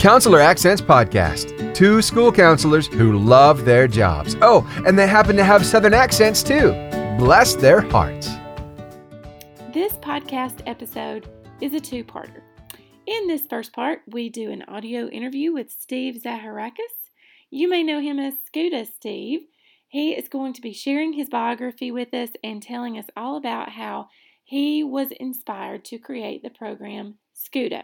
Counselor Accents Podcast. Two school counselors who love their jobs. Oh, and they happen to have Southern accents too. Bless their hearts. This podcast episode is a two parter. In this first part, we do an audio interview with Steve Zaharakis. You may know him as Scuta Steve. He is going to be sharing his biography with us and telling us all about how he was inspired to create the program Scuta.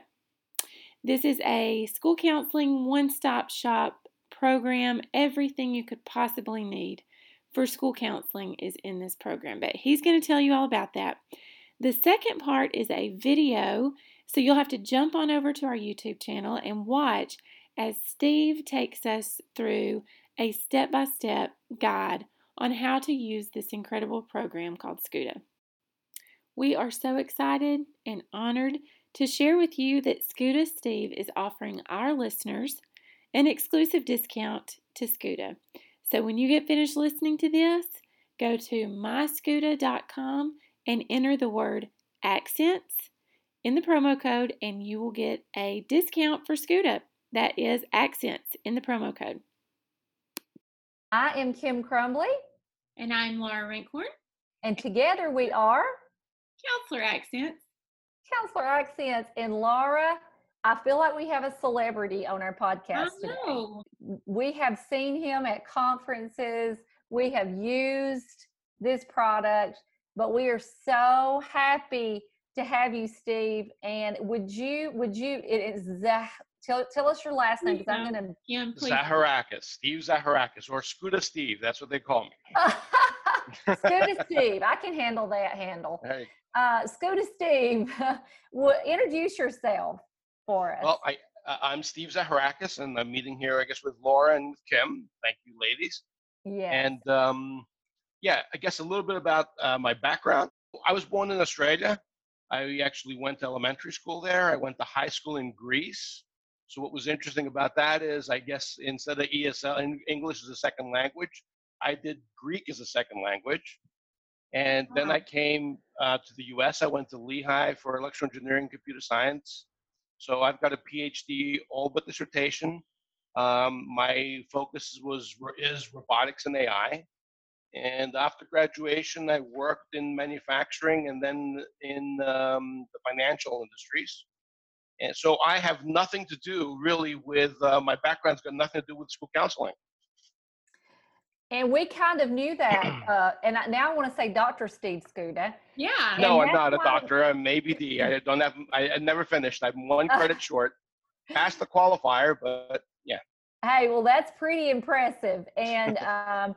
This is a school counseling one stop shop program. Everything you could possibly need for school counseling is in this program, but he's going to tell you all about that. The second part is a video, so you'll have to jump on over to our YouTube channel and watch as Steve takes us through a step by step guide on how to use this incredible program called Scuta. We are so excited and honored to share with you that Scuta Steve is offering our listeners an exclusive discount to Scuta. So when you get finished listening to this, go to myscuta.com and enter the word accents in the promo code, and you will get a discount for Scuta. That is accents in the promo code. I am Kim Crumbly. And I'm Laura Rankhorn. And together we are Counselor Accents. Counselor Accents. And Laura, I feel like we have a celebrity on our podcast today. We have seen him at conferences, we have used this product, but we are so happy to have you, Steve. And would you, would you, it is Zah, tell, tell us your last name because I'm going to. Zaharakis, Steve Zaharakis, or Scuta Steve. That's what they call me. Scuta Steve. I can handle that handle. Hey. Uh, Scuta Steve, introduce yourself for us. Well, I, uh, I'm Steve Zaharakis, and I'm meeting here, I guess, with Laura and with Kim. Thank you, ladies. Yeah. And um, yeah, I guess a little bit about uh, my background. I was born in Australia. I actually went to elementary school there. I went to high school in Greece. So what was interesting about that is, I guess instead of ESL, English as a second language, I did Greek as a second language. And then I came uh, to the US. I went to Lehigh for electrical engineering, computer science. So I've got a PhD, all but dissertation. Um, my focus was is robotics and AI. And after graduation, I worked in manufacturing and then in um, the financial industries. And so I have nothing to do really with uh, my background's got nothing to do with school counseling. And we kind of knew that. Uh, and I, now I want to say Dr. Steve Scuta. Yeah. No, I'm not a doctor. I'm ABD. I don't have, I, I never finished. I'm one credit short. Passed the qualifier, but yeah. Hey, well, that's pretty impressive. And um,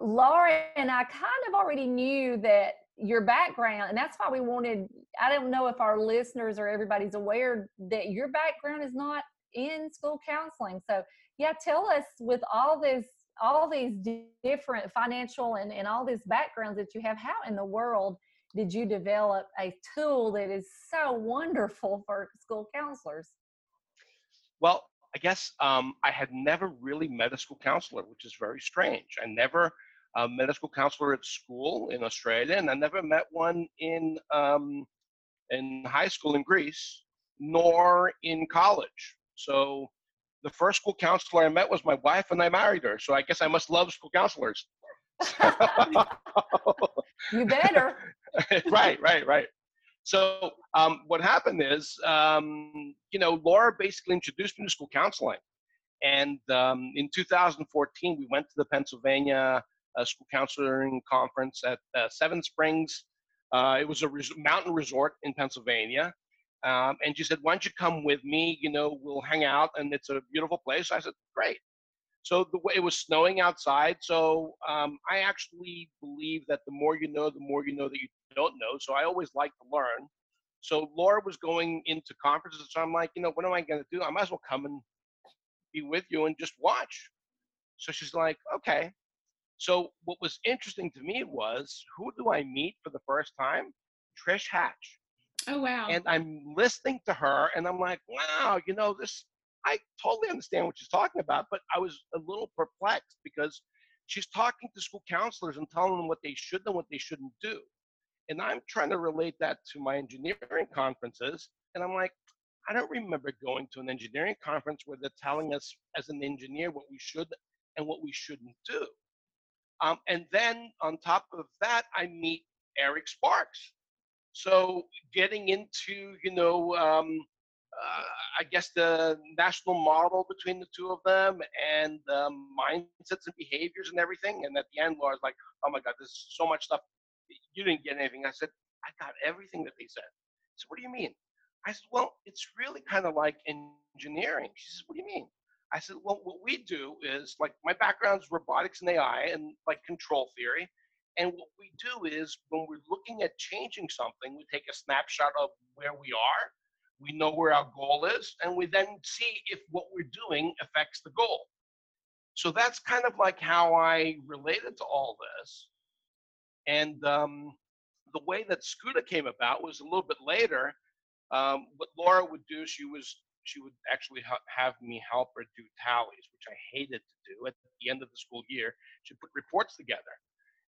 Laura and I kind of already knew that your background, and that's why we wanted, I don't know if our listeners or everybody's aware that your background is not in school counseling. So, yeah, tell us with all this all these different financial and, and all these backgrounds that you have, how in the world did you develop a tool that is so wonderful for school counselors? Well, I guess um, I had never really met a school counselor, which is very strange. I never uh, met a school counselor at school in Australia, and I never met one in um, in high school in Greece, nor in college. So the first school counselor I met was my wife, and I married her. So I guess I must love school counselors. you better. right, right, right. So um, what happened is, um, you know, Laura basically introduced me to school counseling. And um, in 2014, we went to the Pennsylvania uh, School Counseling Conference at uh, Seven Springs. Uh, it was a res- mountain resort in Pennsylvania. Um, and she said, why don't you come with me? You know, we'll hang out and it's a beautiful place. I said, great. So the way it was snowing outside. So um, I actually believe that the more you know, the more you know that you don't know. So I always like to learn. So Laura was going into conferences. So I'm like, you know, what am I going to do? I might as well come and be with you and just watch. So she's like, okay. So what was interesting to me was who do I meet for the first time? Trish Hatch. Oh wow. And I'm listening to her and I'm like, wow, you know, this I totally understand what she's talking about, but I was a little perplexed because she's talking to school counselors and telling them what they should and what they shouldn't do. And I'm trying to relate that to my engineering conferences. And I'm like, I don't remember going to an engineering conference where they're telling us as an engineer what we should and what we shouldn't do. Um, and then on top of that, I meet Eric Sparks. So getting into, you know, um, uh, I guess the national model between the two of them and um, mindsets and behaviors and everything. And at the end, Laura's like, "Oh my God, there's so much stuff. You didn't get anything." I said, "I got everything that they said." So what do you mean? I said, "Well, it's really kind of like engineering." She says, "What do you mean?" I said, "Well, what we do is like my background's robotics and AI and like control theory." And what we do is when we're looking at changing something, we take a snapshot of where we are we know where our goal is, and we then see if what we're doing affects the goal. So that's kind of like how I related to all this. And um, the way that SCUTA came about was a little bit later. Um, what Laura would do, she was she would actually ha- have me help her do tallies, which I hated to do at the end of the school year. She'd put reports together.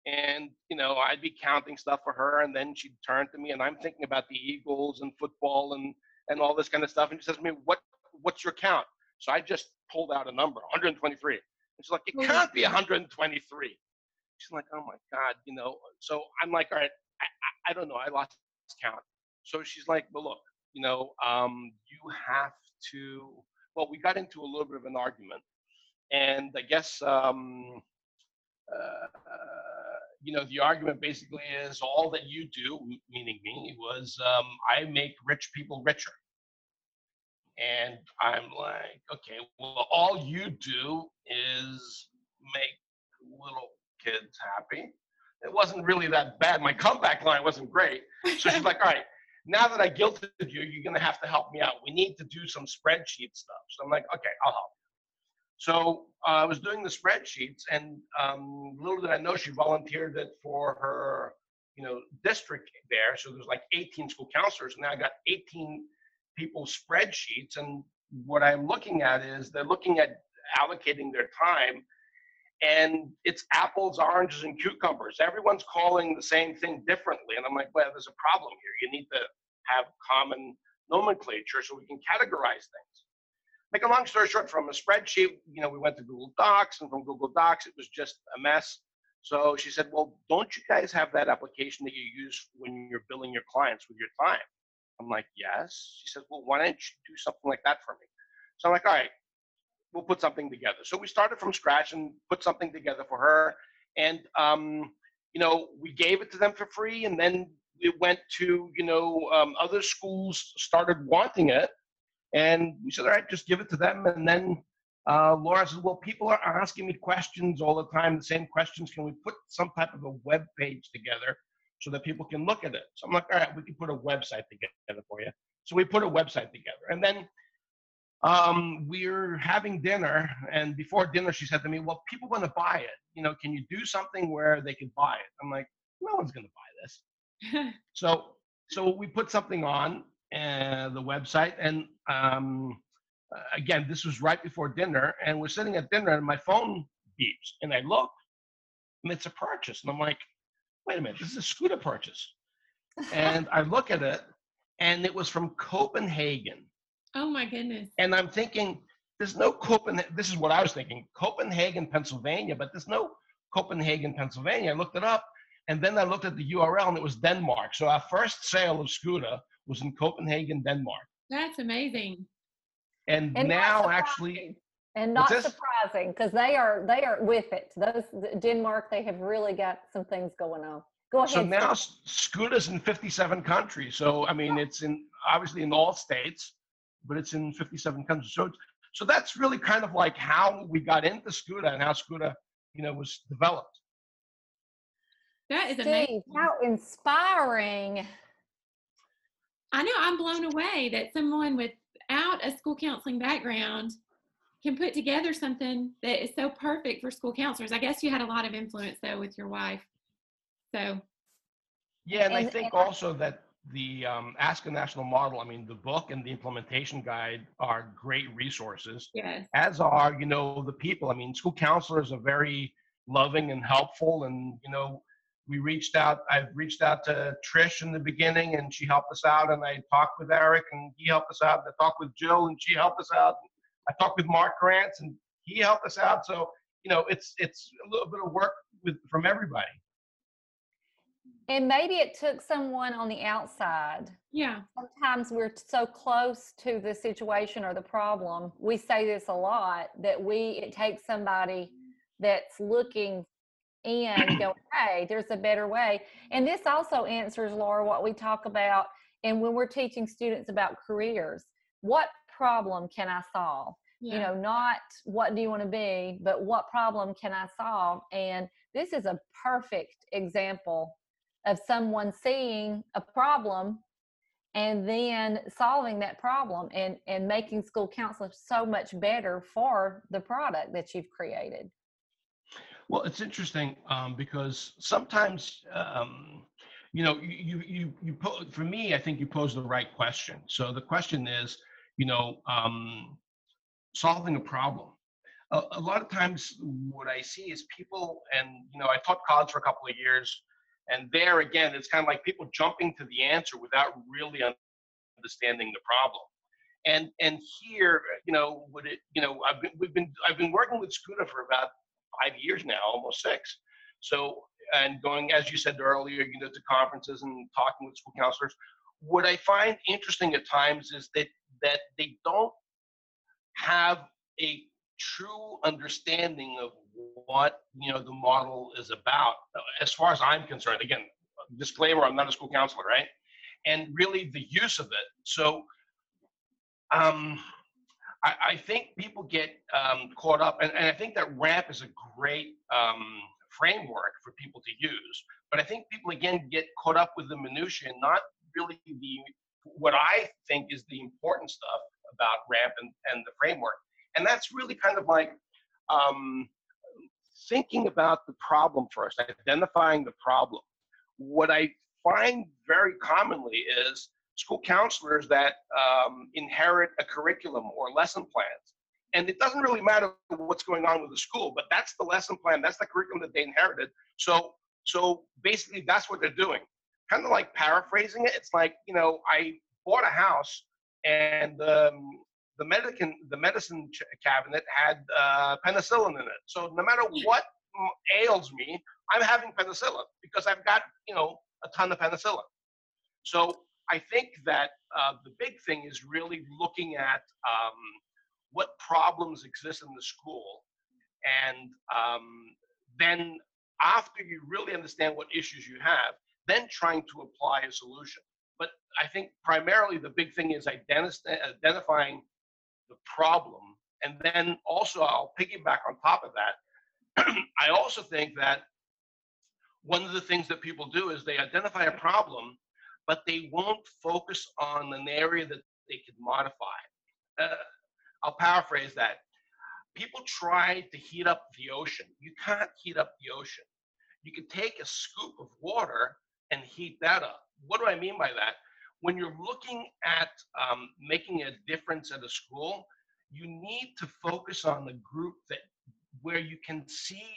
And, you know, I'd be counting stuff for her, and then she'd turn to me, and I'm thinking about the Eagles and football and and all this kind of stuff. And she says to me, "What what's your count?" So I just pulled out a number, 123. And she's like, "It mm-hmm. can't be 123." She's like, "Oh my god," you know. So I'm like, "All right, I, I, I don't know. I lost count." So she's like, "Well, look, you know, um, you have to." Well, we got into a little bit of an argument, and I guess. Um, uh, you know, the argument basically is all that you do, meaning me, was um, I make rich people richer. And I'm like, okay, well, all you do is make little kids happy. It wasn't really that bad. My comeback line wasn't great. So she's like, all right, now that I guilted you, you're going to have to help me out. We need to do some spreadsheet stuff. So I'm like, okay, I'll help. So uh, I was doing the spreadsheets, and um, little did I know she volunteered it for her, you know, district there. So there's like 18 school counselors, and now I got 18 people's spreadsheets. And what I'm looking at is they're looking at allocating their time, and it's apples, oranges, and cucumbers. Everyone's calling the same thing differently, and I'm like, well, there's a problem here. You need to have common nomenclature so we can categorize things make a long story short, from a spreadsheet, you know, we went to Google Docs, and from Google Docs, it was just a mess. So she said, Well, don't you guys have that application that you use when you're billing your clients with your time? I'm like, Yes. She says, Well, why don't you do something like that for me? So I'm like, All right, we'll put something together. So we started from scratch and put something together for her. And, um, you know, we gave it to them for free. And then it went to, you know, um, other schools started wanting it. And we said, all right, just give it to them. And then uh, Laura says, well, people are asking me questions all the time, the same questions. Can we put some type of a web page together so that people can look at it? So I'm like, all right, we can put a website together for you. So we put a website together. And then um, we're having dinner. And before dinner, she said to me, well, people want to buy it. You know, can you do something where they can buy it? I'm like, no one's going to buy this. so, so we put something on uh, the website. And um, again, this was right before dinner, and we're sitting at dinner, and my phone beeps, and I look, and it's a purchase, and I'm like, wait a minute, this is a SCUTA purchase, and I look at it, and it was from Copenhagen. Oh my goodness! And I'm thinking, there's no Copenhagen. This is what I was thinking, Copenhagen, Pennsylvania, but there's no Copenhagen, Pennsylvania. I looked it up, and then I looked at the URL, and it was Denmark. So our first sale of SCUTA was in Copenhagen, Denmark. That's amazing. And, and now actually and not surprising because they are they are with it. Those Denmark, they have really got some things going on. Go ahead. So now SCUTA's in 57 countries. So I mean, it's in obviously in all states, but it's in 57 countries. So so that's really kind of like how we got into SCUTA and how SCUTA, you know, was developed. That is amazing. how inspiring. I know I'm blown away that someone without a school counseling background can put together something that is so perfect for school counselors. I guess you had a lot of influence though with your wife. So yeah, and, and I think and also that the um, ASCA National Model, I mean, the book and the implementation guide are great resources. Yes. As are, you know, the people. I mean, school counselors are very loving and helpful, and you know, we reached out. I reached out to Trish in the beginning, and she helped us out. And I talked with Eric, and he helped us out. And I talked with Jill, and she helped us out. I talked with Mark Grants, and he helped us out. So you know, it's it's a little bit of work with from everybody. And maybe it took someone on the outside. Yeah. Sometimes we're so close to the situation or the problem. We say this a lot that we it takes somebody that's looking in go, hey, there's a better way. And this also answers, Laura, what we talk about and when we're teaching students about careers. What problem can I solve? Yeah. You know, not what do you want to be, but what problem can I solve? And this is a perfect example of someone seeing a problem and then solving that problem and and making school counseling so much better for the product that you've created well it's interesting um, because sometimes um, you know you you you po- for me i think you pose the right question so the question is you know um, solving a problem a, a lot of times what i see is people and you know i taught college for a couple of years and there again, it's kind of like people jumping to the answer without really understanding the problem. And and here, you know, would it, you know, I've been we've been I've been working with SCUTA for about five years now, almost six. So and going, as you said earlier, you know, to conferences and talking with school counselors. What I find interesting at times is that that they don't have a true understanding of what you know the model is about as far as i'm concerned again disclaimer i'm not a school counselor right and really the use of it so um, I, I, think people get um, caught up and, and, i think that ramp is a great um, framework for people to use but i think people again get caught up with the minutia and not really the what i think is the important stuff about ramp and, and the framework and that's really kind of like um, thinking about the problem first, identifying the problem. What I find very commonly is school counselors that um, inherit a curriculum or lesson plans. And it doesn't really matter what's going on with the school, but that's the lesson plan, that's the curriculum that they inherited. So, so basically, that's what they're doing. Kind of like paraphrasing it, it's like, you know, I bought a house and um, the medicine the medicine cabinet had uh, penicillin in it. So no matter what ails me, I'm having penicillin because I've got you know a ton of penicillin. So I think that uh, the big thing is really looking at um, what problems exist in the school, and um, then after you really understand what issues you have, then trying to apply a solution. But I think primarily the big thing is identifying the problem. And then also, I'll piggyback on top of that. I also think that one of the things that people do is they identify a problem, but they won't focus on an area that they could modify. Uh, I'll paraphrase that. People try to heat up the ocean. You can't heat up the ocean. You can take a scoop of water and heat that up. What do I mean by that? when you're looking at um, making a difference at a school, you need to focus on the group that where you can see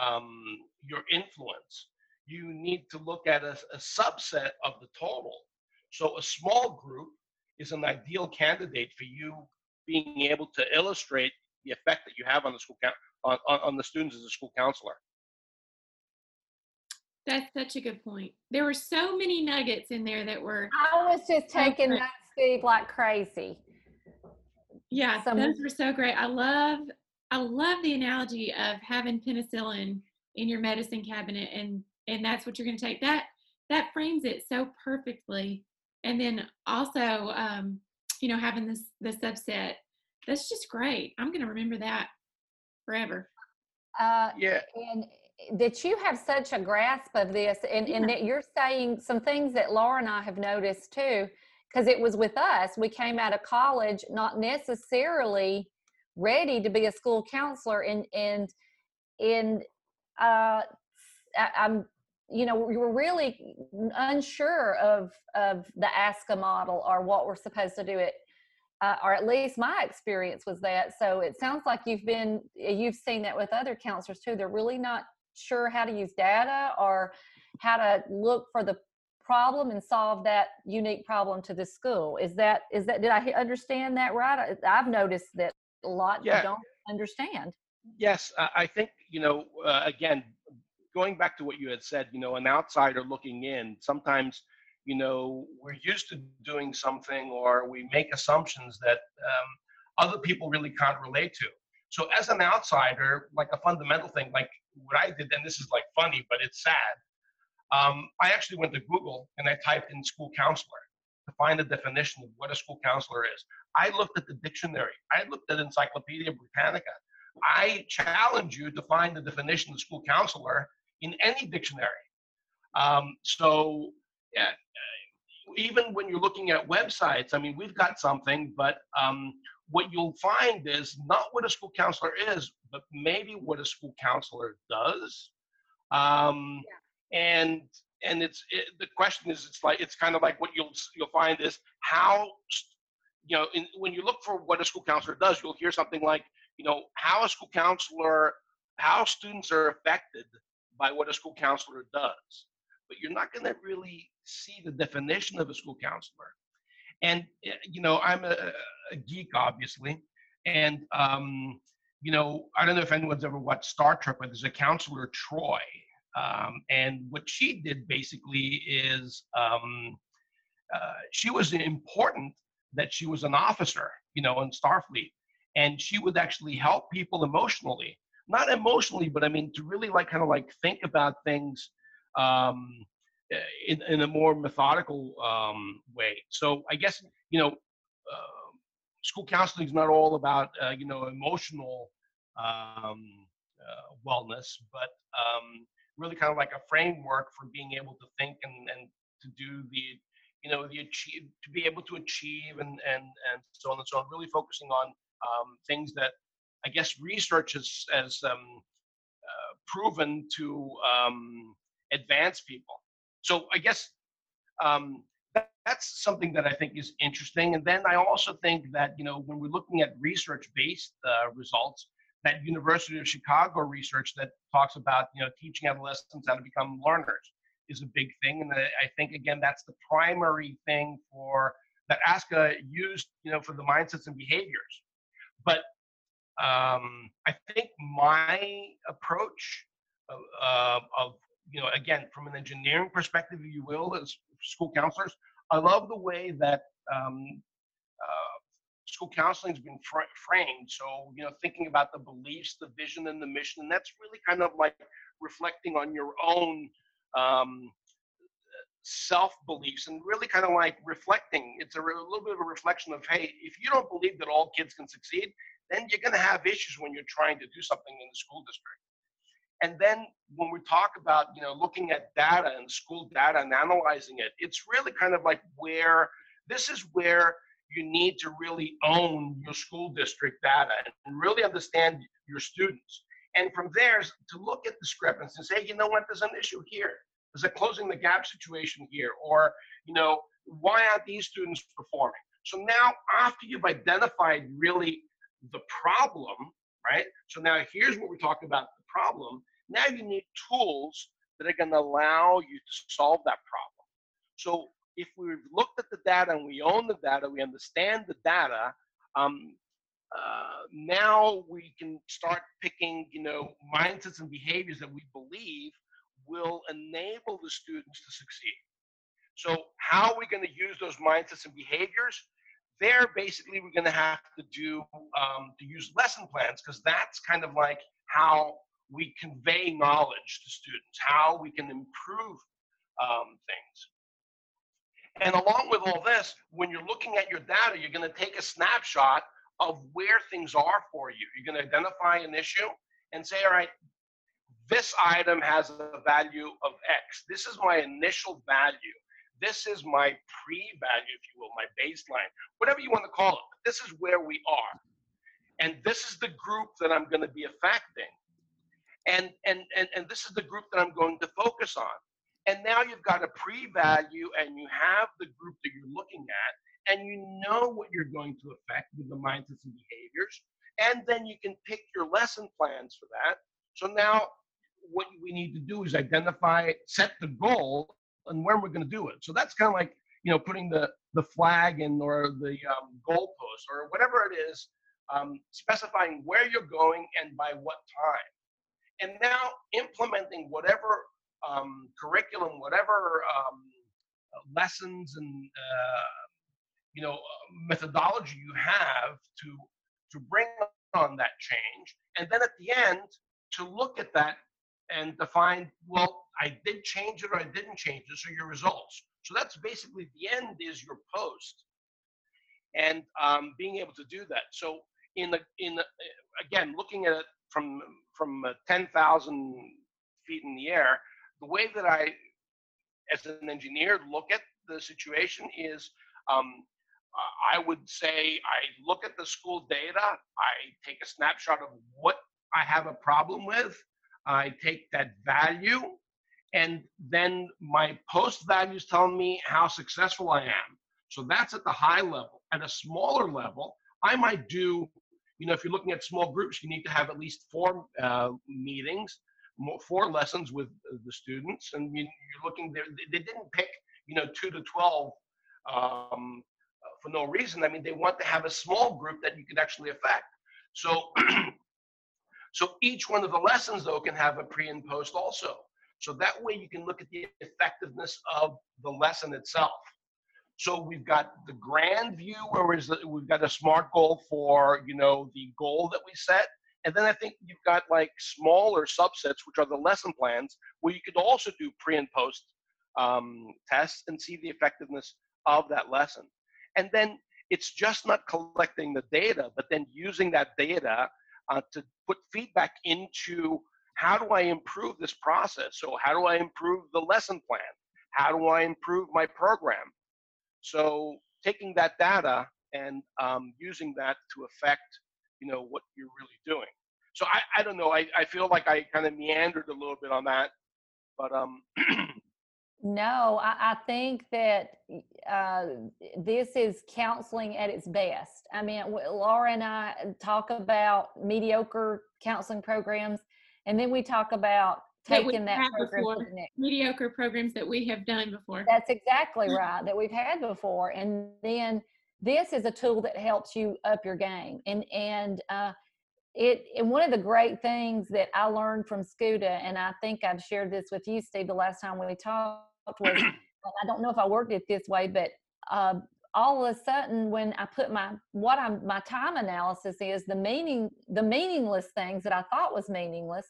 um, your influence. You need to look at a, a subset of the total. So a small group is an ideal candidate for you being able to illustrate the effect that you have on the school on, on, on the students as a school counselor. That's such a good point. There were so many nuggets in there that were. I was just taking that, Steve, like crazy. Yeah, Some, those were so great. I love, I love the analogy of having penicillin in your medicine cabinet, and and that's what you're going to take. That that frames it so perfectly. And then also, um, you know, having this the subset. That's just great. I'm going to remember that forever. Uh, yeah. And that you have such a grasp of this and, yeah. and that you're saying some things that Laura and I have noticed too, because it was with us. We came out of college not necessarily ready to be a school counselor and and and uh I, I'm you know we were really unsure of of the ASCA model or what we're supposed to do it uh, or at least my experience was that so it sounds like you've been you've seen that with other counselors too they're really not sure how to use data or how to look for the problem and solve that unique problem to the school. Is that is that did I understand that right? I've noticed that a lot yeah. don't understand. Yes, I think you know. Uh, again, going back to what you had said, you know, an outsider looking in, sometimes you know we're used to doing something or we make assumptions that um, other people really can't relate to. So as an outsider, like a fundamental thing, like what I did, and this is like funny, but it's sad. Um, I actually went to Google and I typed in school counselor to find a definition of what a school counselor is. I looked at the dictionary. I looked at Encyclopedia Britannica. I challenge you to find the definition of school counselor in any dictionary. Um, so yeah, even when you're looking at websites, I mean, we've got something, but um, what you'll find is not what a school counselor is, but maybe what a school counselor does. Um, yeah. And and it's it, the question is, it's like it's kind of like what you'll you'll find is how you know in, when you look for what a school counselor does, you'll hear something like you know how a school counselor how students are affected by what a school counselor does but you're not going to really see the definition of a school counselor. And eh, you know, I'm a, a geek, obviously, and um, you know, I don't know if anyone's ever watched Star Trek, but there's a counselor Troi. um, and what she did basically is um, uh, she was important that she was an officer, you know, in Starfleet, and she would actually help people emotionally, not emotionally, but I mean to really like kind of like think about things um, eh, in, in a more methodical um, way. So I guess you know, uh, school counseling is not all about uh, you know emotional um, uh, wellness, but um, really kind of like a framework for being able to think and, and to do the you know the achieve to be able to achieve and and and so on and so on. Really focusing on um, things that I guess research has has um, uh, proven to um, advance people. So I guess um, that, that's something that I think is interesting. And then I also think that you know when we're looking at research-based uh, results, that University of Chicago research that talks about you know teaching adolescents how to become learners is a big thing. And I think again that's the primary thing for that ASCA used you know for the mindsets and behaviors. But um, I think my approach of, uh, of you know, again, from an engineering perspective, if you will, as school counselors, I love the way that um, uh, school counseling has been fr- framed. So, you know, thinking about the beliefs, the vision, and the mission, and that's really kind of like reflecting on your own um, self beliefs and really kind of like reflecting. It's a, re- a little bit of a reflection of, hey, if you don't believe that all kids can succeed, then you're going to have issues when you're trying to do something in the school district. And then when we talk about, you know, looking at data and school data and analyzing it, it's really kind of like where this is where you need to really own your school district data and really understand your students. And from there, to look at discrepancies and say, you know what, there's an issue here. There's a closing the gap situation here. Or, you know, why aren't these students performing? So now, after you've identified really the problem, right? So now here's what we're talking about the problem. Now you need tools that are going to allow you to solve that problem. So if we've looked at the data and we own the data, we understand the data, um, uh, now we can start picking, you know, mindsets and behaviors that we believe will enable the students to succeed. So how are we going to use those mindsets and behaviors? There, basically, we're going to have to do um, to use lesson plans because that's kind of like how we convey knowledge to students, how we can improve um, things. And along with all this, when you're looking at your data, you're going to take a snapshot of where things are for you. You're going to identify an issue and say, all right, this item has a value of X. This is my initial value. This is my pre-value, if you will, my baseline, whatever you want to call it. This is where we are. And this is the group that I'm going to be affecting and and and, and this is the group that i'm going to focus on and now you've got a pre-value and you have the group that you're looking at and you know what you're going to affect with the mindsets and behaviors and then you can pick your lesson plans for that so now what we need to do is identify, set the goal, and when we're going to do it. So that's kind of like you know putting the the flag in or the um, goalpost or whatever it is, um, specifying where you're going and by what time, and now implementing whatever um, curriculum, whatever um, lessons and uh, you know methodology you have to to bring on that change, and then at the end to look at that and define, well, I did change it or I didn't change it, so your results. So that's basically the end is your post, and um, being able to do that. So in the in the, again looking at it from from uh, 10,000 feet in the air, the way that I, as an engineer, look at the situation is um, I would say I look at the school data, I take a snapshot of what I have a problem with, I take that value, and then my post values tell me how successful I am. So that's at the high level. At a smaller level, I might do, you know, if you're looking at small groups, you need to have at least four uh, meetings, four lessons with the students, and you're looking. There, they didn't pick, you know, two to twelve um, for no reason. I mean, they want to have a small group that you can actually affect. So, so each one of the lessons though can have a pre and post also. So that way you can look at the effectiveness of the lesson itself. So we've got the grand view where we've got a SMART goal for, you know, the goal that we set. And then I think you've got like smaller subsets, which are the lesson plans, where you could also do pre and post um, tests and see the effectiveness of that lesson. And then it's just not collecting the data, but then using that data uh, to put feedback into how do I improve this process? So, how do I improve the lesson plan? How do I improve my program? So, taking that data and um, using that to affect, you know, what you're really doing. So, I, I don't know. I, I feel like I kind of meandered a little bit on that, but um, No, I, I think that uh, this is counseling at its best. I mean, Laura and I talk about mediocre counseling programs, and then we talk about taking that, that program mediocre programs that we have done before. That's exactly right that we've had before, and then this is a tool that helps you up your game. And and uh, it and one of the great things that I learned from SCUTA, and I think I've shared this with you, Steve, the last time we talked was I don't know if I worked it this way, but uh, all of a sudden when I put my what I'm my time analysis is the meaning the meaningless things that I thought was meaningless,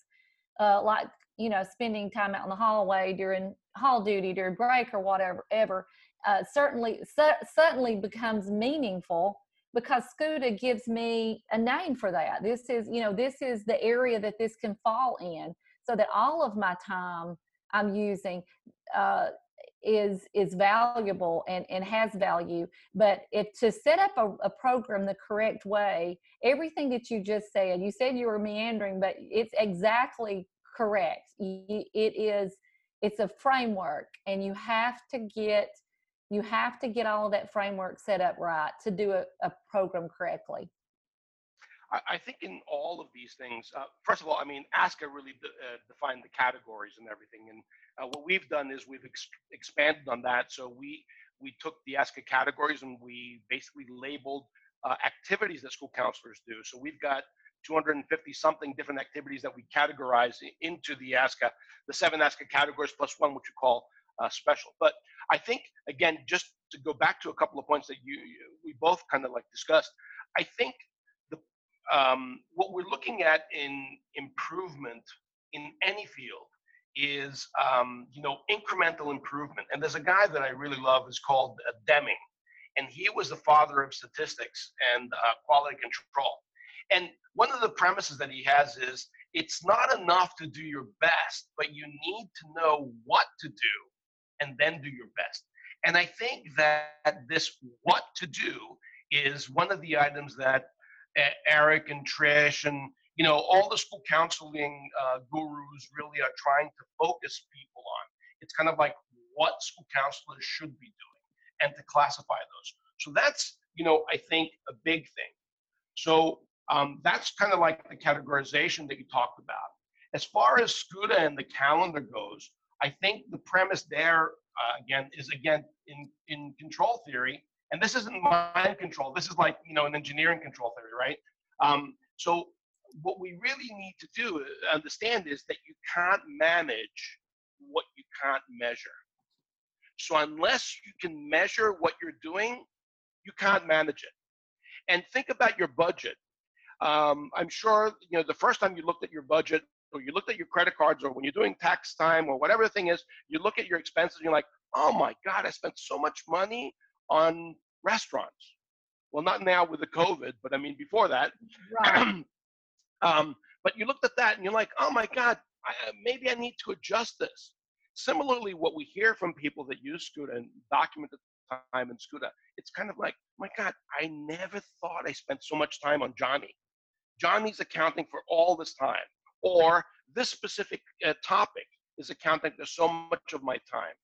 uh, like you know spending time out in the hallway during hall duty during break or whatever ever, uh, certainly su- suddenly becomes meaningful because SCUTA gives me a name for that. This is you know this is the area that this can fall in, so that all of my time I'm using uh, is is valuable and, and has value. But if to set up a, a program the correct way, everything that you just said, you said you were meandering, but it's exactly correct. It is it's a framework, and you have to get you have to get all of that framework set up right to do a, a program correctly. I, think in all of these things, uh, first of all, I mean, ASCA really de- uh, defined the categories and everything. And uh, what we've done is we've ex- expanded on that. So we we took the ASCA categories and we basically labeled uh, activities that school counselors do. So we've got 250 something different activities that we categorize into the ASCA, the seven ASCA categories plus one, which we call uh, special. But I think again, just to go back to a couple of points that you, you we both kind of like discussed, I think um, what we're looking at in improvement in any field is um, you know incremental improvement and there's a guy that i really love is called uh, deming and he was the father of statistics and uh, quality control and one of the premises that he has is it's not enough to do your best but you need to know what to do and then do your best and i think that this what to do is one of the items that Eric and Trish and you know all the school counseling uh, gurus really are trying to focus people on. It's kind of like what school counselors should be doing and to classify those. So that's you know I think a big thing. So um, that's kind of like the categorization that you talked about. As far as SCUTA and the calendar goes, I think the premise there uh, again is again in in control theory, and this isn't mind control. This is like you know an engineering control theory, right? Um, so what we really need to do uh, understand is that you can't manage what you can't measure. So unless you can measure what you're doing, you can't manage it. And think about your budget. Um, I'm sure you know the first time you looked at your budget or you looked at your credit cards or when you're doing tax time or whatever the thing is, you look at your expenses and you're like, oh my God, I spent so much money on restaurants. Well, not now with the COVID, but I mean before that. Right. um, but you looked at that and you're like, oh my God, I, maybe I need to adjust this. Similarly, what we hear from people that use SCUTA and document the time in SCUTA, it's kind of like, my God, I never thought I spent so much time on Johnny. Johnny's accounting for all this time, or this specific uh, topic is accounting for so much of my time.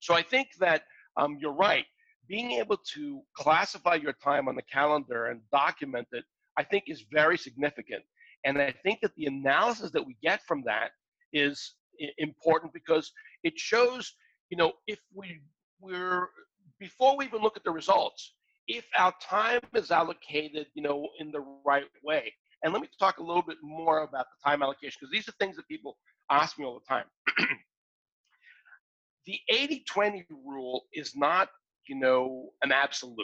So I think that um, you're right. Being able to classify your time on the calendar and document it, I think, is very significant. And I think that the analysis that we get from that is important because it shows, you know, if we we're before we even look at the results, if our time is allocated, you know, in the right way. And let me talk a little bit more about the time allocation because these are things that people ask me all the time. the 80-20 rule is not, you know, an absolute.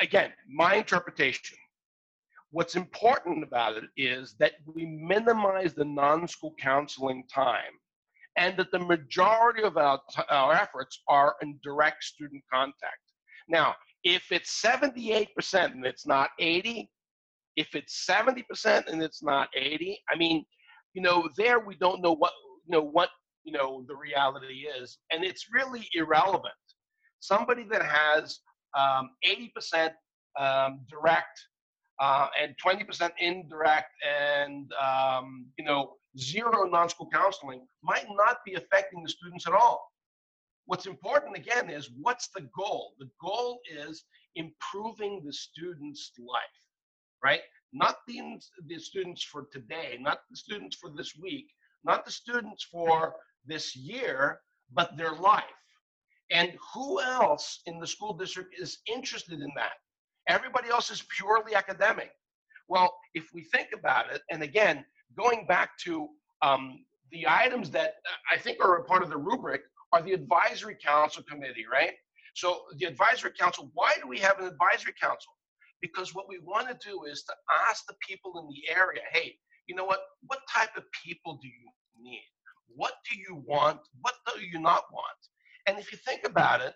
Again, my interpretation. What's important about it is that we minimize the non-school counseling time and that the majority of our, our efforts are in direct student contact. Now, if it's 78% and it's not 80, if it's 70% and it's not 80, I mean, you know, there we don't know what, you know, what, you know, the reality is. And it's really irrelevant. Somebody that has um, 80% um, direct uh, and 20% indirect and, um, you know, zero non-school counseling might not be affecting the students at all. What's important again is what's the goal? The goal is improving the student's life, right? Not the, the students for today, not the students for this week, not the students for this year, but their life. And who else in the school district is interested in that? Everybody else is purely academic. Well, if we think about it, and again, going back to um, the items that I think are a part of the rubric are the advisory council committee, right? So the advisory council, why do we have an advisory council? Because what we want to do is to ask the people in the area, hey, you know what? What type of people do you need? What do you want? What do you not want? And if you think about it,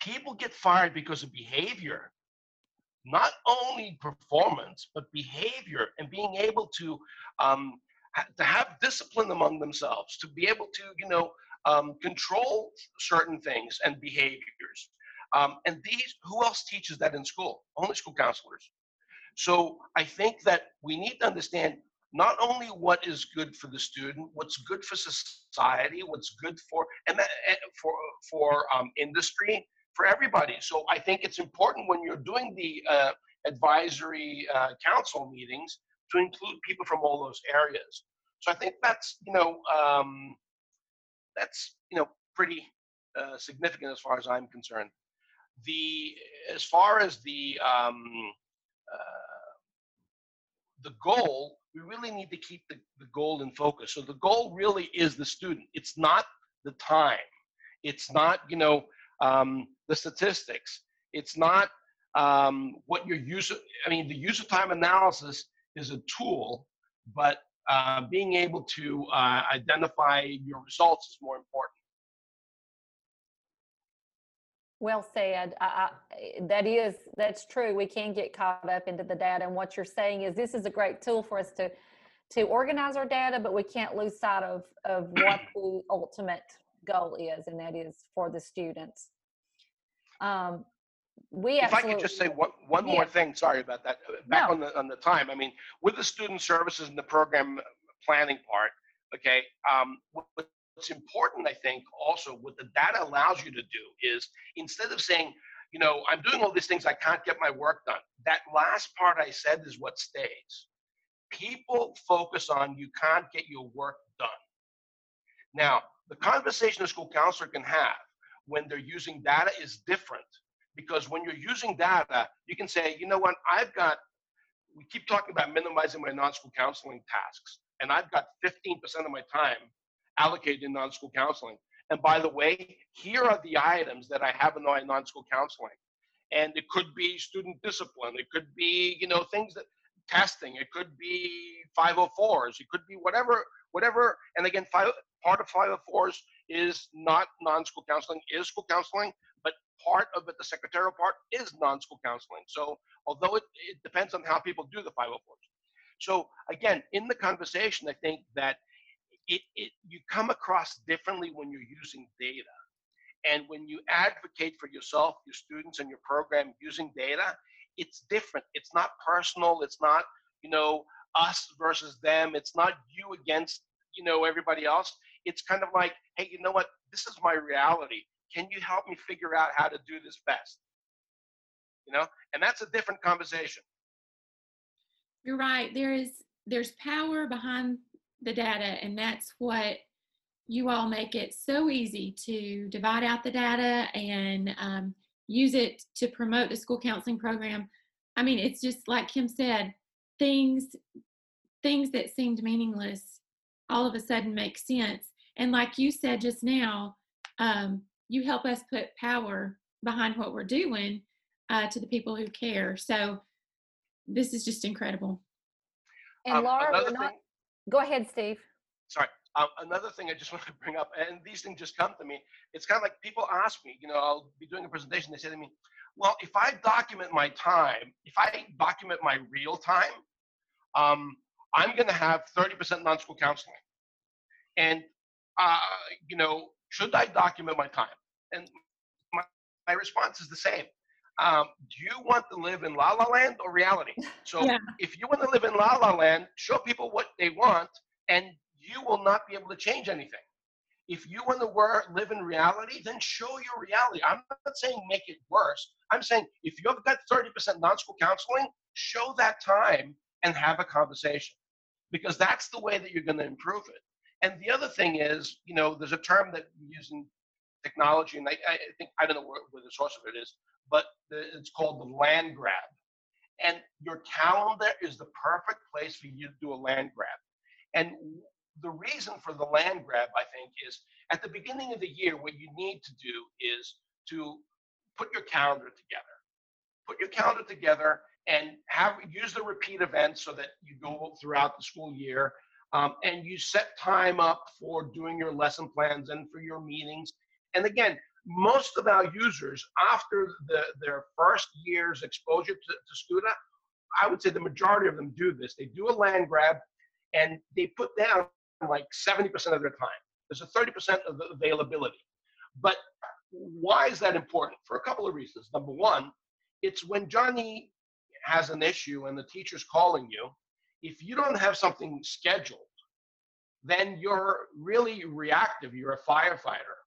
people get fired because of behavior, not only performance, but behavior and being able to um, to have discipline among themselves, to be able to, you know, um, control certain things and behaviors. Um, and these, who else teaches that in school? Only school counselors. So I think that we need to understand not only what is good for the student, what's good for society, what's good for and eh, for for um, industry, for everybody. So I think it's important when you're doing the uh, advisory uh, council meetings to include people from all those areas. So I think that's you know um, that's you know pretty uh, significant as far as I'm concerned. The as far as the um, uh, the goal, we really need to keep the, the goal in focus. So the goal really is the student. It's not the time. It's not you know um, the statistics. It's not um, what your use. Of, I mean, the use of time analysis is a tool, but uh, being able to uh, identify your results is more important. Well said. I, I, that is that's true. We can get caught up into the data, and what you're saying is this is a great tool for us to to organize our data, but we can't lose sight of of what the ultimate goal is, and that is for the students. Um, we if I could just say one, one yeah. more thing, sorry about that. Uh, back no. on the on the time. I mean, with the student services and the program planning part, okay. Um, what's important, I think, also what the data allows you to do is instead of saying, you know, I'm doing all these things, I can't get my work done. That last part I said is what stays. people focus on you can't get your work done. Now, the conversation a school counselor can have when they're using data is different because when you're using data, you can say, you know what, I've got, we keep talking about minimizing my non school counseling tasks, and I've got 15% of my time allocated in non school counseling. And by the way, here are the items that I have in my non school counseling. And it could be student discipline, it could be, you know, things that testing, it could be 504s, it could be whatever, whatever. And again, five, part of 504s is not non-school counseling, is school counseling, but part of it, the secretarial part, is non-school counseling. So although it, it depends on how people do the 504s. So again, in the conversation, I think that it, it you come across differently when you're using data. And when you advocate for yourself, your students, and your program using data, it's different. It's not personal. It's not, you know, us versus them. It's not you against, you know, everybody else. It's kind of like, hey, you know what? This is my reality. Can you help me figure out how to do this best? You know, and that's a different conversation. You're right. There is there's power behind the data, and that's what you all make it so easy to divide out the data and um, use it to promote the school counseling program. I mean, it's just like Kim said, things things that seemed meaningless all of a sudden make sense. And like you said just now, um, you help us put power behind what we're doing uh, to the people who care. So this is just incredible. And um, Laura, not, thing, go ahead, Steve. Sorry. Um, another thing I just want to bring up, and these things just come to me. It's kind of like people ask me, you know, I'll be doing a presentation. They say to me, well, if I document my time, if I document my real time, um, I'm going to have 30% non-school counseling. And, uh, you know, should I document my time? And my, my response is the same. Um, do you want to live in la la land or reality? So yeah. if you want to live in la la land, show people what they want, and you will not be able to change anything. If you want to work, live in reality, then show your reality. I'm not saying make it worse. I'm saying if you've got 30% non-school counseling, show that time and have a conversation because that's the way that you're going to improve it. And the other thing is, you know, there's a term that we use in technology, and I, I think I don't know where, where, the source of it is, but it's called the land grab. And your calendar is the perfect place for you to do a land grab. And the reason for the land grab, I think, is at the beginning of the year, what you need to do is to put your calendar together. Put your calendar together and have use the repeat events so that you go throughout the school year um, and you set time up for doing your lesson plans and for your meetings. And again, most of our users, after the, their first year's exposure to, to SCUTA, I would say the majority of them do this. They do a land grab and they put down like 70% of their time. There's a 30% of the availability. But why is that important? For a couple of reasons. Number one, it's when Johnny has an issue and the teacher's calling you, if you don't have something scheduled, then you're really reactive. You're a firefighter.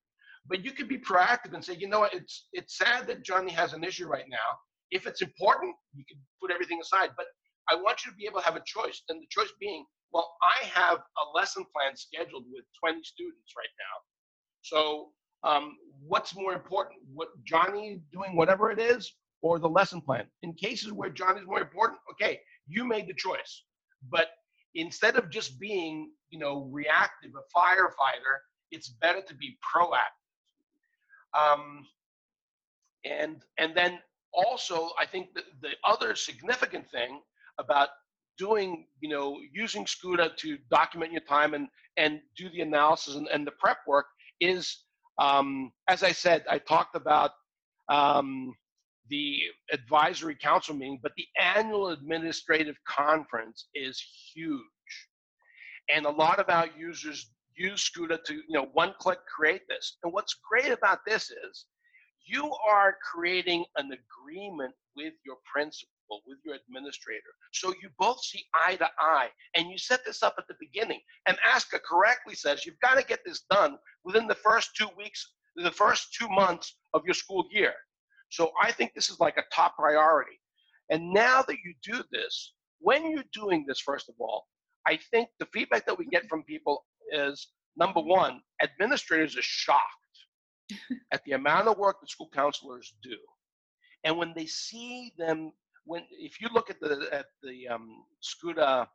But you could be proactive and say, you know what, it's it's sad that Johnny has an issue right now. If it's important, you can put everything aside. But I want you to be able to have a choice. And the choice being, well, I have a lesson plan scheduled with 20 students right now. So um, what's more important? What Johnny doing whatever it is, or the lesson plan? In cases where Johnny's more important, okay, you made the choice. But instead of just being, you know, reactive, a firefighter, it's better to be proactive. Um, and and then also, I think the, the other significant thing about doing, you know, using SCUTA to document your time and and do the analysis and, and the prep work is, um, as I said, I talked about um, the advisory council meeting, but the annual administrative conference is huge. And a lot of our users use SCUTA to, you know, one click create this. And what's great about this is you are creating an agreement with your principal, with your administrator. So you both see eye to eye. And you set this up at the beginning. And ASCA correctly says you've got to get this done within the first two weeks, the first two months of your school year. So I think this is like a top priority. And now that you do this, when you're doing this, first of all, I think the feedback that we get from people is number one, administrators are shocked at the amount of work that school counselors do. And when they see them, when if you look at the at the um, SCUTA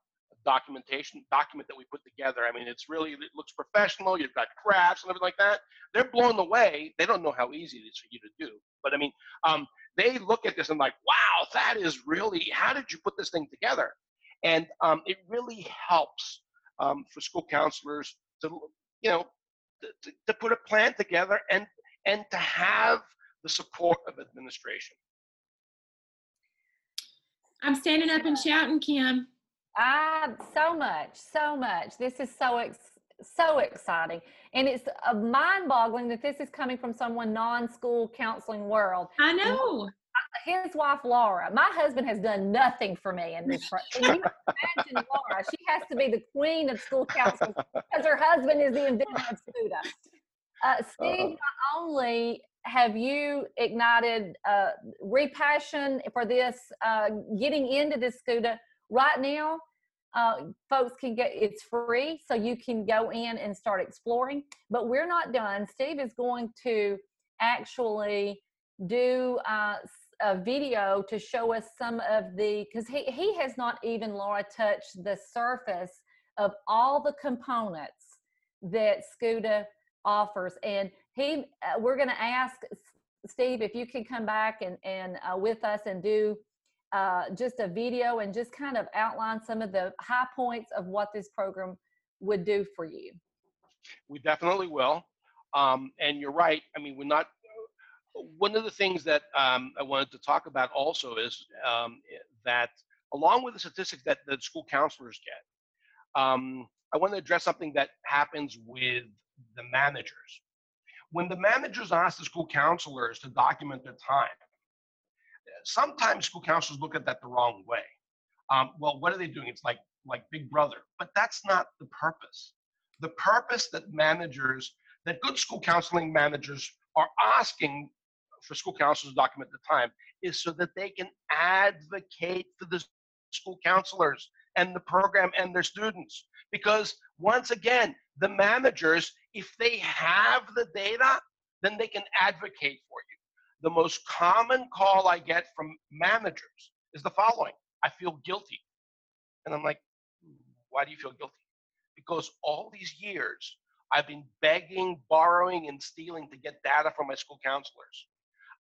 documentation document that we put together, I mean, it's really it looks professional. You've got graphs and everything like that. They're blown away. They don't know how easy it is for you to do. But I mean, um, they look at this and like, wow, that is really. How did you put this thing together? And um, it really helps um, for school counselors to, you know, to, to put a plan together and and to have the support of administration. I'm standing up and shouting, Kim. Ah, so much, so much. This is so ex- so exciting, and it's uh, mind-boggling that this is coming from someone non-school counseling world. I know his wife Laura. My husband has done nothing for me in this. Can you imagine Laura? She has to be the queen of school council because her husband is the inventor of SCUTA. Uh, Steve, not only have you ignited uh, repassion for this, uh, getting into this SCUTA right now. Uh, folks can get it's free, so you can go in and start exploring. But we're not done. Steve is going to actually do uh, a video to show us some of the because he, he has not even laura touched the surface of all the components that SCUTA offers. And he uh, we're going to ask steve if you can come back and and uh, with us and do uh, just a video and just kind of outline some of the high points of what this program would do for you. We definitely will. Um, and you're right. I mean we're not one of the things that um, I wanted to talk about also is um, that along with the statistics that the school counselors get, um, I want to address something that happens with the managers. When the managers ask the school counselors to document their time, sometimes school counselors look at that the wrong way. Um, well, what are they doing? It's like like Big Brother, but that's not the purpose. The purpose that managers, that good school counseling managers are asking for school counselors to document the time is so that they can advocate for the school counselors and the program and their students. Because once again, the managers, if they have the data, then they can advocate for you. The most common call I get from managers is the following I feel guilty. And I'm like, why do you feel guilty? Because all these years, I've been begging, borrowing, and stealing to get data from my school counselors.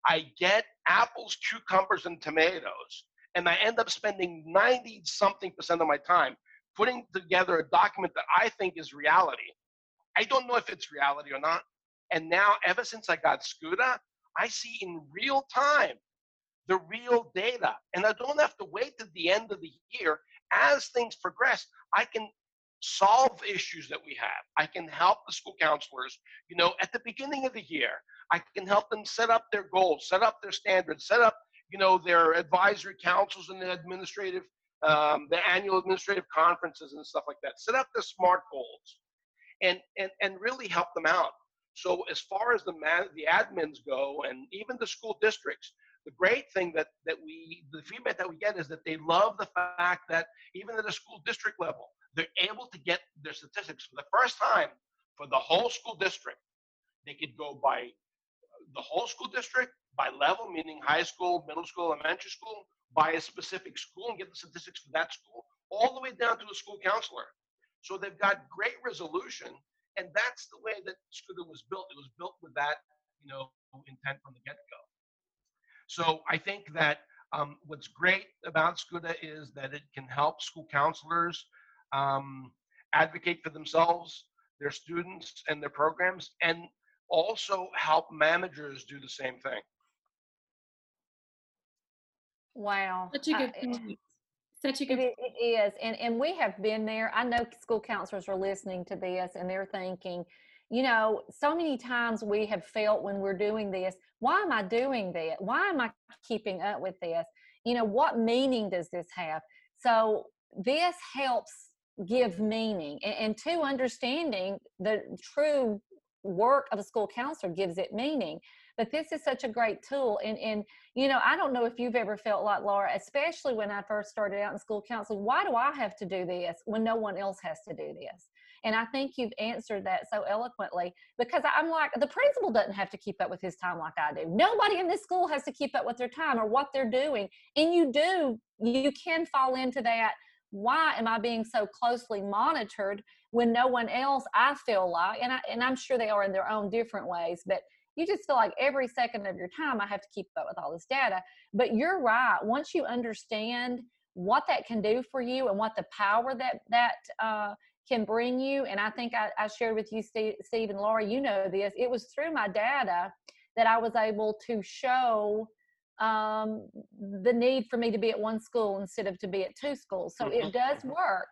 I get apples, cucumbers, and tomatoes, and I end up spending 90 something percent of my time putting together a document that I think is reality. I don't know if it's reality or not. And now, ever since I got SCUTA, I see in real time the real data. And I don't have to wait to the end of the year. As things progress, I can solve issues that we have. I can help the school counselors, you know, at the beginning of the year. I can help them set up their goals, set up their standards, set up, you know, their advisory councils and the administrative, um, the annual administrative conferences and stuff like that. Set up their SMART goals, and and and really help them out. So as far as the man, the admins go, and even the school districts, the great thing that that we the feedback that we get is that they love the fact that even at the school district level, they're able to get their statistics for the first time for the whole school district. They could go by the whole school district by level, meaning high school, middle school, elementary school, by a specific school and get the statistics for that school, all the way down to a school counselor. So they've got great resolution, and that's the way that SCUTA was built. It was built with that, you know, intent from the get-go. So I think that um, what's great about SCUTA is that it can help school counselors um, advocate for themselves, their students, and their programs, and also help managers do the same thing. Wow. Such a good point. Such a good it, it is. And and we have been there. I know school counselors are listening to this and they're thinking, you know, so many times we have felt when we're doing this, why am I doing that? Why am I keeping up with this? You know, what meaning does this have? So this helps give meaning and, and to understanding the true work of a school counselor gives it meaning but this is such a great tool and and you know i don't know if you've ever felt like laura especially when i first started out in school counseling why do i have to do this when no one else has to do this? And i think you've answered that so eloquently because i'm like the principal doesn't have to keep up with his time like i do. Nobody in this school has to keep up with their time or what they're doing and you do you can fall into that why am I being so closely monitored when no one else I feel like and I and I'm sure they are in their own different ways, but you just feel like every second of your time I have to keep up with all this data. But you're right. Once you understand what that can do for you and what the power that that uh, can bring you, and I think I, I shared with you, Steve, Steve and Laura, you know this. It was through my data that I was able to show um, the need for me to be at one school instead of to be at two schools. So it does Mm-hmm. work.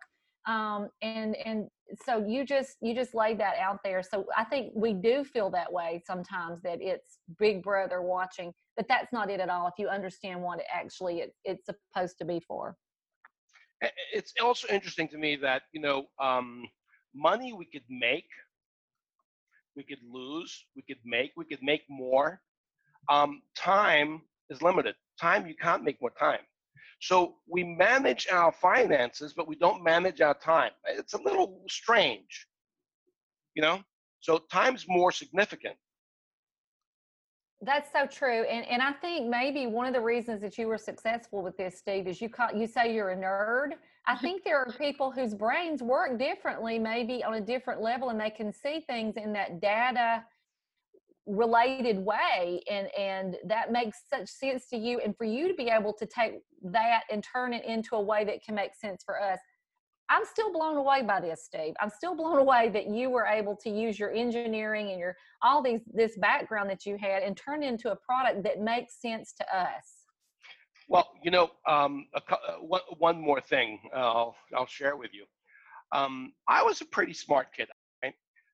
Um, and and so you just you just laid that out there. So I think we do feel that way sometimes that it's Big Brother watching, but that's not it at all. If you understand what it actually it, it's supposed to be for. It's also interesting to me that you know um, money we could make, we could lose, we could make, we could make more. Um, time is limited. Time you can't make more time. So we manage our finances, but we don't manage our time. It's a little strange, you know. So time's more significant. That's so true, and and I think maybe one of the reasons that you were successful with this, Steve, is you call you say you're a nerd. I think there are people whose brains work differently, maybe on a different level, and they can see things in that data related way, and and that makes such sense to you, and for you to be able to take that and turn it into a way that can make sense for us. I'm still blown away by this, Steve. I'm still blown away that you were able to use your engineering and your all these this background that you had and turn it into a product that makes sense to us. Well, you know, um, a, uh, one, one more thing uh, I'll, I'll share with you. Um, I was a pretty smart kid?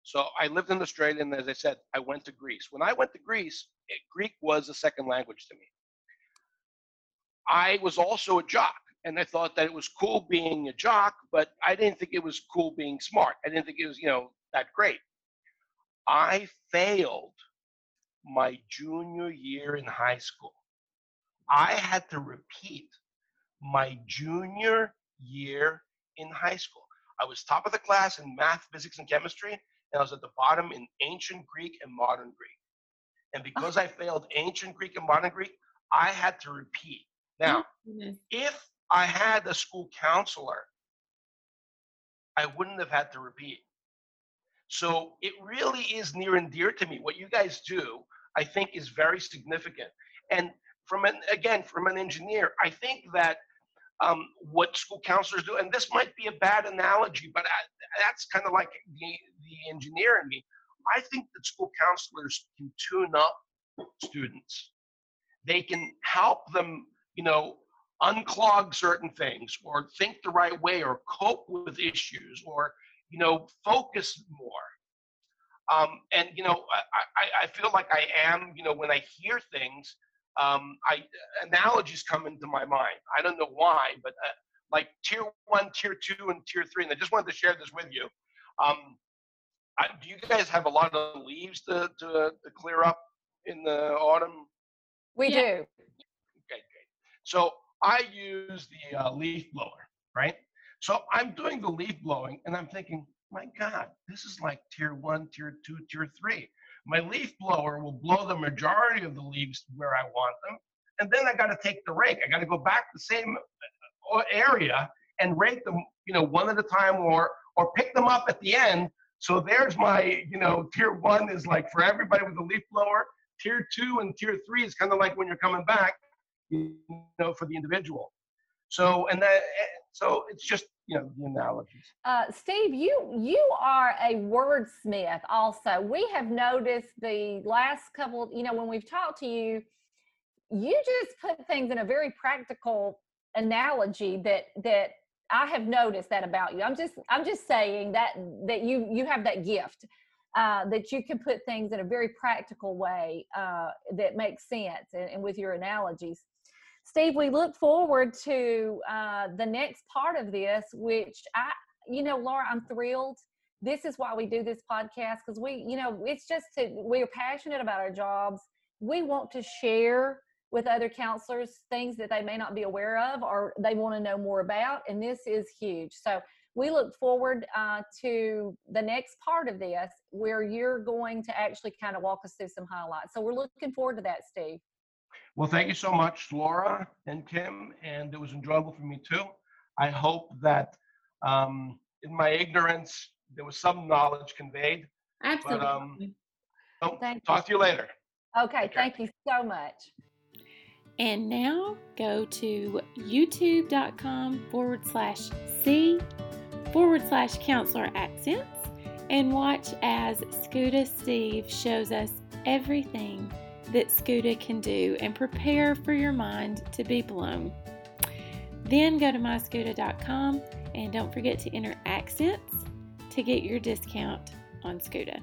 So I lived in Australia, and as I said, I went to Greece. When I went to Greece, it, Greek was a second language to me. I was also a jock, and I thought that it was cool being a jock, but I didn't think it was cool being smart. I didn't think it was, you know, that great. I failed my junior year in high school. I had to repeat my junior year in high school. I was top of the class in math, physics, and chemistry, and I was at the bottom in ancient Greek and modern Greek. And oh. because I failed ancient Greek and modern Greek, I had to repeat. Now, oh, Goodness. if I had a school counselor, I wouldn't have had to repeat. So it really is near and dear to me. What you guys do, I think, is very significant. And from an again, from an engineer, I think that um, what school counselors do, and this might be a bad analogy, but I, that's kind of like the the engineer in me. I think that school counselors can tune up students. They can help them, you know, unclog certain things or think the right way or cope with issues or you know focus more um, and you know I, I, I feel like i am you know when i hear things um, I, analogies come into my mind i don't know why but uh, like tier one tier two and tier three and i just wanted to share this with you um, I, do you guys have a lot of leaves to, to, to clear up in the autumn We Yeah. do. Okay, great. So I use the uh, leaf blower, right? So I'm doing the leaf blowing and I'm thinking, my God, this is like tier one, tier two, tier three. My leaf blower will blow the majority of the leaves where I want them. And then I got to take the rake. I got to go back the same uh, area and rake them, you know, one at a time or or pick them up at the end. So there's my, you know, tier one is like for everybody with a leaf blower. Tier two and tier three is kind of like when you're coming back you know, for the individual. So, and that, so it's just, you know, the analogies. Uh, Steve, you you are a wordsmith. Also, we have noticed the last couple. You know, when we've talked to you, you just put things in a very practical analogy that that I have noticed that about you. I'm just I'm just saying that that you you have that gift. Uh, that you can put things in a very practical way uh, that makes sense and, and with your analogies. Steve, we look forward to uh, the next part of this, which I, you know, Laura, I'm thrilled. This is why we do this podcast because we, you know, it's just to, we're passionate about our jobs. we want to share with other counselors things that they may not be aware of or they want to know more about. And this is huge. So we look forward uh, to the next part of this where you're going to actually kind of walk us through some highlights. So we're looking forward to that, Steve. Well, thank you so much, Laura and Kim, and it was enjoyable for me too. I hope that um, in my ignorance, there was some knowledge conveyed. Absolutely. But, um, so Thank talk to you later. Okay, Okay. thank you so much. And now go to youtube.com forward slash C forward slash counselor accents and watch as Scuta Steve shows us everything that Scuta can do and prepare for your mind to be blown. Then go to myscuta.com and don't forget to enter accents to get your discount on Scuta.